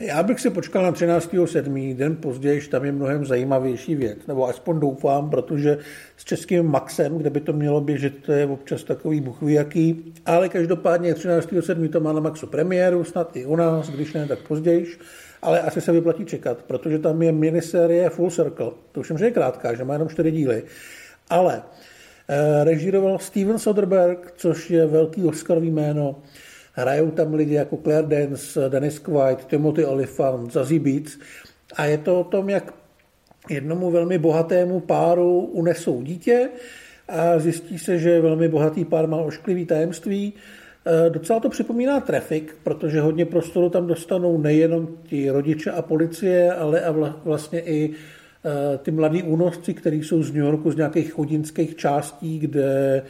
Já bych si počkal na 13.7. den později, tam je mnohem zajímavější věc, nebo aspoň doufám, protože s českým Maxem, kde by to mělo běžet, to je občas takový buchvíjaký, ale každopádně 13.7. to má na Maxu premiéru, snad i u nás, když ne, tak později, ale asi se vyplatí čekat, protože tam je minisérie Full Circle, to už že je krátká, že má jenom čtyři díly, ale režíroval Steven Soderbergh, což je velký Oscarový jméno, Hrajou tam lidi jako Claire Dance, Dennis Quaid, Timothy Olyphant, Zazie Beats a je to o tom, jak jednomu velmi bohatému páru unesou dítě a zjistí se, že velmi bohatý pár má ošklivý tajemství. E, docela to připomíná trafik, protože hodně prostoru tam dostanou nejenom ti rodiče a policie, ale a vlastně i ty mladí únosci, kteří jsou z New Yorku, z nějakých chodinských částí, kde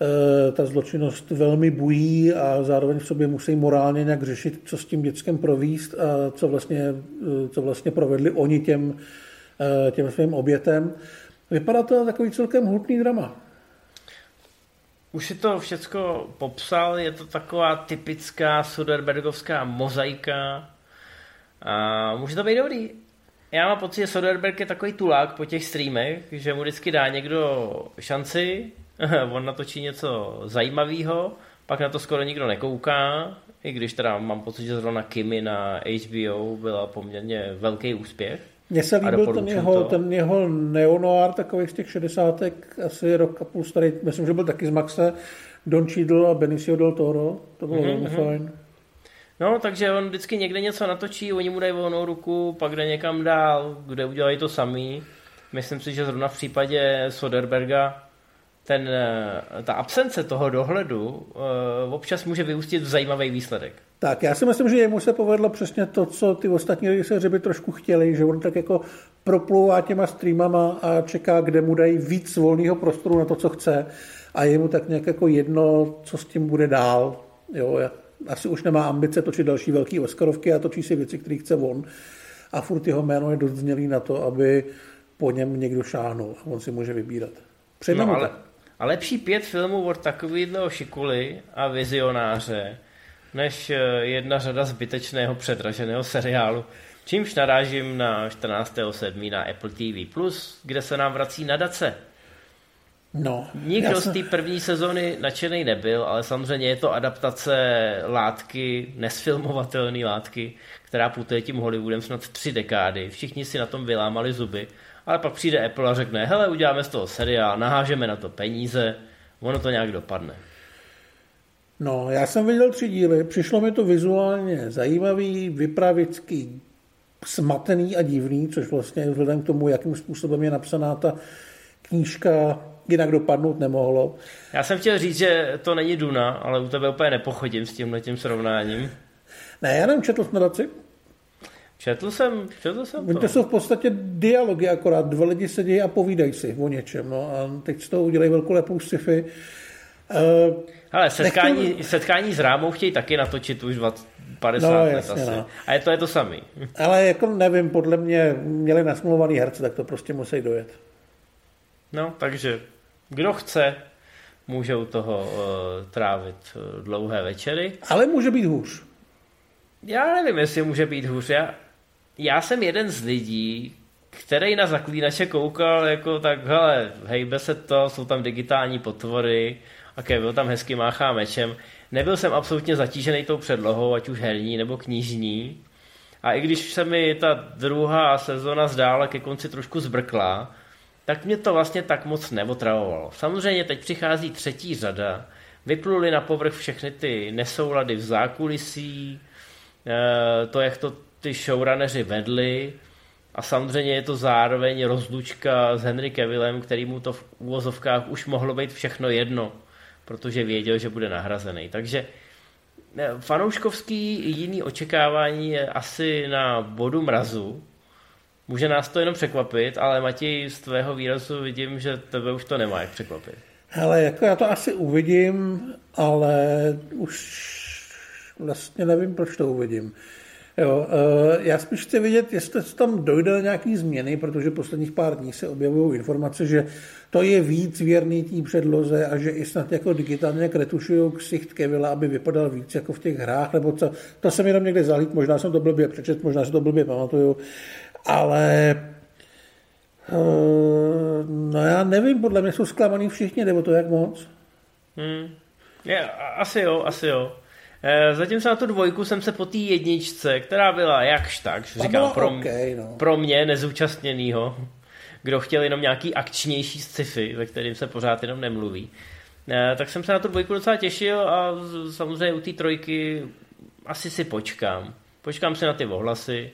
Eh, ta zločinnost velmi bují a zároveň v sobě musí morálně nějak řešit, co s tím dětskem províst a co vlastně, eh, co vlastně provedli oni těm, eh, těm svým obětem. Vypadá to takový celkem hutný drama. Už si to všecko popsal, je to taková typická Soderbergovská mozaika a může to být dobrý. Já mám pocit, že Soderberg je takový tulák po těch streamech, že mu vždycky dá někdo šanci (laughs) on natočí něco zajímavého, pak na to skoro nikdo nekouká, i když teda mám pocit, že zrovna Kimi na HBO byla poměrně velký úspěch. Mně se líbil ten jeho, to. ten jeho neonoir takových z těch šedesátek, asi rok a půl starý, myslím, že byl taky z Maxe, Don Cheadle a Benicio del Toro, to bylo mm-hmm. velmi mhm. fajn. No, takže on vždycky někde něco natočí, oni mu dají volnou ruku, pak jde někam dál, kde udělají to samý. Myslím si, že zrovna v případě Soderberga ten, eh, ta absence toho dohledu uh, občas může vyústit v zajímavý výsledek. Tak, já si myslím, že jemu se povedlo přesně to, co ty ostatní režiséři by trošku chtěli, že on tak jako proplouvá těma streamama a čeká, kde mu dají víc volného prostoru na to, co chce a je mu tak nějak jako jedno, co s tím bude dál. Jo, asi už nemá ambice točit další velký Oscarovky a točí si věci, které chce on. A furt jeho jméno je dost znělý na to, aby po něm někdo šáhnul. On si může vybírat. no, ale, a lepší pět filmů od takového šikuly a vizionáře, než eh, jedna řada zbytečného předraženého seriálu. Čímž narážím na 14.7. na Apple TV+, kde se nám vrací nadace. No, Nikdo jsem... z té první sezony nadšený nebyl, ale samozřejmě je to adaptace látky, nesfilmovatelné látky, která putuje tím Hollywoodem snad tři dekády. Všichni si na tom vylámali zuby ale pak přijde Apple a řekne, hele, uděláme z toho seriál, nahážeme na to peníze, ono to nějak dopadne. No, já jsem viděl tři díly, přišlo mi to vizuálně zajímavý, vypravický, smatený a divný, což vlastně vzhledem k tomu, jakým způsobem je napsaná ta knížka, jinak dopadnout nemohlo. Já jsem chtěl říct, že to není Duna, ale u tebe úplně nepochodím s tímhle tím srovnáním. Ne, já nevím, četl nadaci, Četl jsem, četl jsem to. to jsou v podstatě dialogy akorát. Dva lidi sedí a povídají si o něčem. No. A teď z toho udělají velkou lepou sci-fi. Uh, Ale setkání, nechtěl... setkání s Rámou chtějí taky natočit už 20, 50 no, let jasně, asi. No. A je to, je to samý. Ale jako nevím, podle mě měli nasmluvaný herce, tak to prostě musí dojet. No, takže kdo chce, může u toho uh, trávit uh, dlouhé večery. Ale může být hůř. Já nevím, jestli může být hůř. Já, já jsem jeden z lidí, který na zaklínače koukal jako tak, hele, hejbe se to, jsou tam digitální potvory, a byl tam hezky máchá mečem. Nebyl jsem absolutně zatížený tou předlohou, ať už herní nebo knižní. A i když se mi ta druhá sezona zdála ke konci trošku zbrkla, tak mě to vlastně tak moc neotravovalo. Samozřejmě teď přichází třetí řada, vypluly na povrch všechny ty nesoulady v zákulisí, eh, to, jak to ty showrunneři vedli a samozřejmě je to zároveň rozlučka s Henry Cavillem, který mu to v úvozovkách už mohlo být všechno jedno, protože věděl, že bude nahrazený. Takže eh, fanouškovský jiný očekávání je asi na bodu mrazu. Může nás to jenom překvapit, ale Matěj, z tvého výrazu vidím, že tebe už to nemá jak překvapit. Hele, jako já to asi uvidím, ale už vlastně nevím, proč to uvidím. Jo, já spíš chci vidět, jestli tam dojde nějaký změny, protože posledních pár dní se objevují informace, že to je víc věrný té předloze a že i snad jako digitálně retušují ksicht Kevila, aby vypadal víc jako v těch hrách, nebo co. To jsem jenom někde zahlít, možná jsem to blbě přečet, možná si to blbě pamatuju, ale no já nevím, podle mě jsou zklamaný všichni, nebo to jak moc? Hmm. Je, asi jo, asi jo. Eh, zatím se na tu dvojku jsem se po té jedničce, která byla jakž tak, říkám, pro, okay, no. pro mě nezúčastněnýho, kdo chtěl jenom nějaký akčnější sci-fi, ve kterým se pořád jenom nemluví, eh, tak jsem se na tu dvojku docela těšil a samozřejmě u té trojky asi si počkám. Počkám si na ty ohlasy,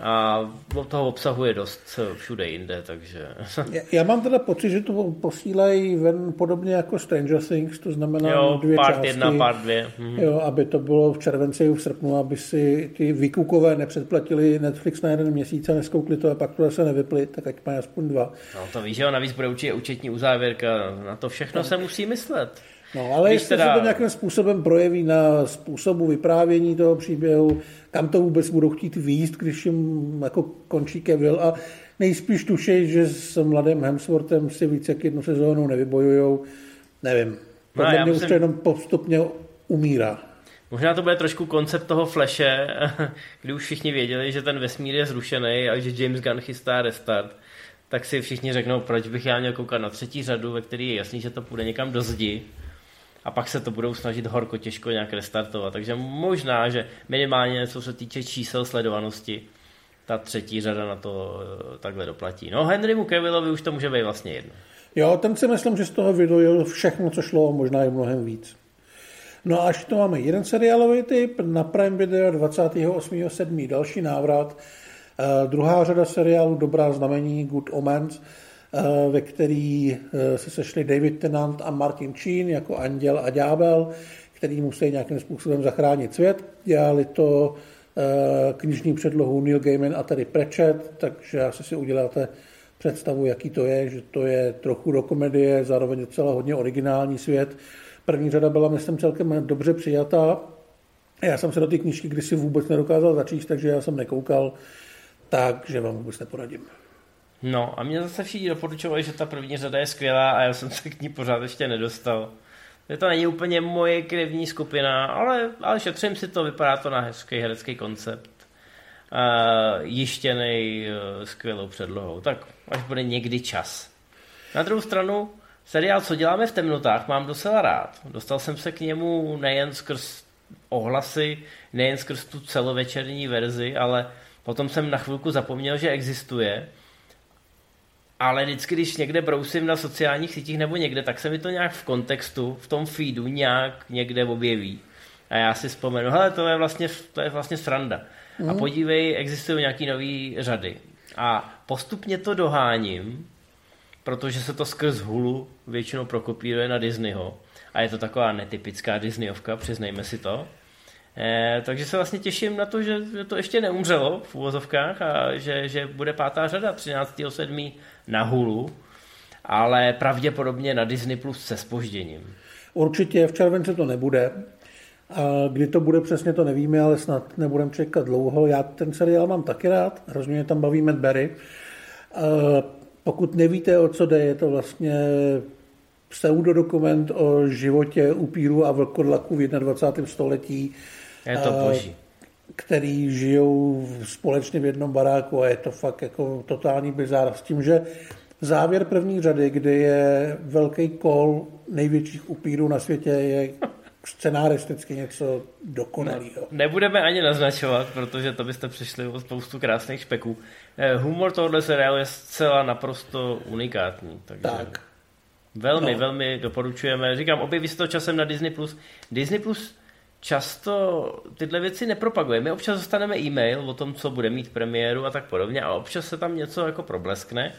a toho obsahuje dost všude jinde, takže... (laughs) já, já mám teda pocit, že to posílají ven podobně jako Stranger Things, to znamená jo, dvě part části. jedna, part dvě. Mhm. Jo, aby to bylo v červenci, v srpnu, aby si ty vykukové nepředplatili Netflix na jeden měsíc a neskoukli to a pak to zase nevypli, tak ať mají aspoň dva. No to víš, že jo, navíc bude určitě účetní uzávěrka, na to všechno tak. se musí myslet. No, ale jestli teda... se to nějakým způsobem projeví na způsobu vyprávění toho příběhu, kam to vůbec budou chtít výjist, když jim jako končí Kevil a nejspíš tušej, že s mladým Hemsworthem si víc jak jednu sezónu nevybojujou, nevím. Podle no, mě musím... už to jenom postupně umírá. Možná to bude trošku koncept toho fleše, (laughs) kdy už všichni věděli, že ten vesmír je zrušený a že James Gunn chystá restart. Tak si všichni řeknou, proč bych já měl koukat na třetí řadu, ve který je jasný, že to půjde někam do zdi a pak se to budou snažit horko těžko nějak restartovat. Takže možná, že minimálně co se týče čísel sledovanosti, ta třetí řada na to eh, takhle doplatí. No Henrymu Cavillovi už to může být vlastně jedno. Jo, ten si myslím, že z toho vydojil všechno, co šlo, možná i mnohem víc. No a až to máme jeden seriálový typ, na Prime Video 28.7. další návrat, uh, druhá řada seriálu Dobrá znamení, Good Omens, ve který eh, se sešli David Tennant a Martin Sheen jako anděl a ďábel, který musí nějakým způsobem zachránit svět. Dělali to eh, knižní předlohu Neil Gaiman a tady Pratchett, takže asi si uděláte představu, jaký to je, že to je trochu do komedie, zároveň docela hodně originální svět. První řada byla, myslím, celkem dobře přijatá. Já jsem se do té knížky kdysi vůbec nedokázal začíst, takže já jsem nekoukal, takže vám vůbec neporadím. No a mě zase všichni doporučovali, že ta první řada je skvělá a já jsem se k ní pořád ještě nedostal. Je to není úplně moje krevní skupina, ale, ale šetřím si to, vypadá to na hezký herecký koncept. Uh, jištěný uh, skvělou předlohou. Tak až bude někdy čas. Na druhou stranu, seriál Co děláme v temnotách mám docela rád. Dostal jsem se k němu nejen skrz ohlasy, nejen skrz tu celovečerní verzi, ale potom jsem na chvilku zapomněl, že existuje ale vždycky, když někde brousím na sociálních sítích nebo někde, tak se mi to nějak v kontextu, v tom feedu nějak někde objeví. A já si vzpomenu, hele, to je vlastně, to je vlastně sranda. Mm. A mhm. podívej, existují nějaký nové řady. A postupně to doháním, protože se to skrz Hulu většinou prokopíruje na Disneyho. A je to taková netypická Disneyovka, přiznejme si to. Eh, takže se vlastně těším na to, že, že to ještě neumřelo v úvozovkách a že, že bude pátá řada 13.7. na Hulu, ale pravděpodobně na Disney Plus se spožděním. Určitě v červenci to nebude. A kdy to bude přesně, to nevíme, ale snad nebudeme čekat dlouho. Já ten seriál mám taky rád, hrozně mě tam baví Matt Berry. Pokud nevíte, o co jde, je to vlastně pseudodokument o životě upíru a vlkodlaku v 21. století je to boží. Který žijou společně v jednom baráku a je to fakt jako totální bizár s tím, že závěr první řady, kdy je velký kol největších upírů na světě, je scenaristicky něco dokonalého. Ne, nebudeme ani naznačovat, protože to byste přišli o spoustu krásných špeků. Eh, humor tohohle seriálu je zcela naprosto unikátní. Takže tak. Velmi, no. velmi doporučujeme. Říkám, objeví se to časem na Disney+. Disney Plus často tyhle věci nepropaguje. My občas dostaneme e-mail o tom, co bude mít premiéru a tak podobně a občas se tam něco jako probleskne,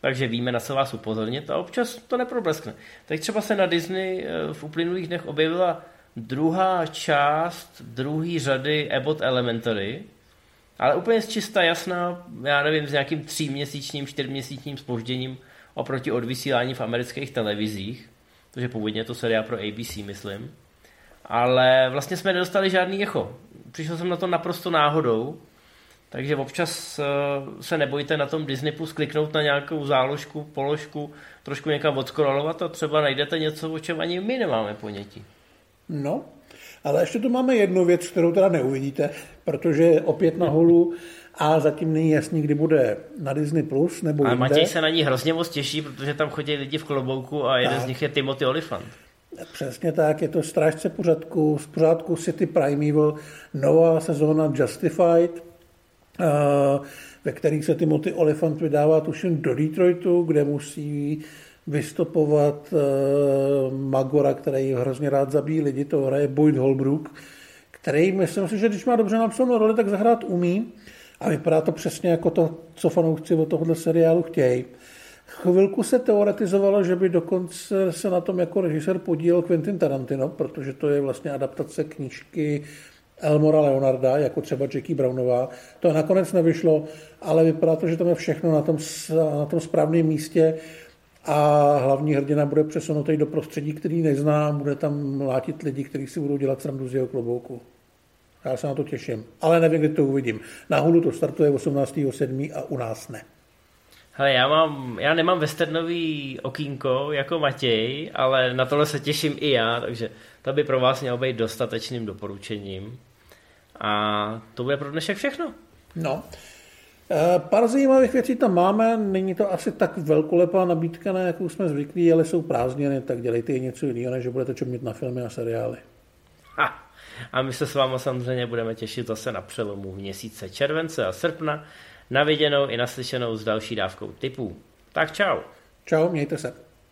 takže víme, na co vás upozornit a občas to neprobleskne. Tak třeba se na Disney eh, v uplynulých dnech objevila druhá část druhé řady Abbott Elementary, ale úplně čista jasná, já nevím, s nějakým tříměsíčním, čtyřměsíčním spožděním oproti odvysílání v amerických televizích, protože původně to seriál pro ABC, myslím ale vlastně jsme nedostali žádný echo. přišel jsem na to naprosto náhodou, takže občas uh, se nebojte na tom Disney Plus kliknout na nějakou záložku, položku, trošku někam odskrolovat a třeba najdete něco, o čem ani my nemáme ponětí. No, ale ještě tu máme jednu věc, kterou teda neuvidíte, protože opět na holu a zatím není jasný, kdy bude na Disney+, Plus nebo A Matěj se na ní hrozně moc těší, protože tam chodí lidi v klobouku a jeden tak. z nich je Timothy Olyphant. Přesně tak, je to strážce pořádku, z pořádku City Primeval, nová sezóna Justified, ve kterých se Timothy Olyphant vydává tuším do Detroitu, kde musí vystopovat Magora, který hrozně rád zabíjí lidi, to hraje Boyd Holbrook, který myslím si, že když má dobře napsanou roli, tak zahrát umí a vypadá to přesně jako to, co fanoušci od tohohle seriálu chtějí. Chvilku se teoretizovalo, že by dokonce se na tom jako režisér podílel Quentin Tarantino, protože to je vlastně adaptace knížky Elmora Leonarda, jako třeba Jackie Brownová. To nakonec nevyšlo, ale vypadá to, že tam je všechno na tom, na tom správném místě a hlavní hrdina bude přesunutý do prostředí, který nezná, bude tam látit lidi, kteří si budou dělat srandu z jeho klobouku. Já se na to těším, ale nevím, kdy to uvidím. Na Hulu to startuje 18.7. a u nás ne. Hele, já, mám, já nemám westernový okýnko jako Matěj, ale na tohle se těším i já, takže to by pro vás mělo být dostatečným doporučením. A to bude pro dnešek všechno. No, eh, Pár zajímavých věcí tam máme, není to asi tak velkolepá nabídka, na jakou jsme zvyklí, ale jsou prázdniny, tak dělejte i něco jiného, než budete čumět na filmy a seriály. Ha. A my se s vámi samozřejmě budeme těšit zase na přelomu měsíce července a srpna, na viděnou i naslyšenou s další dávkou typů. Tak čau. Čau, mějte se.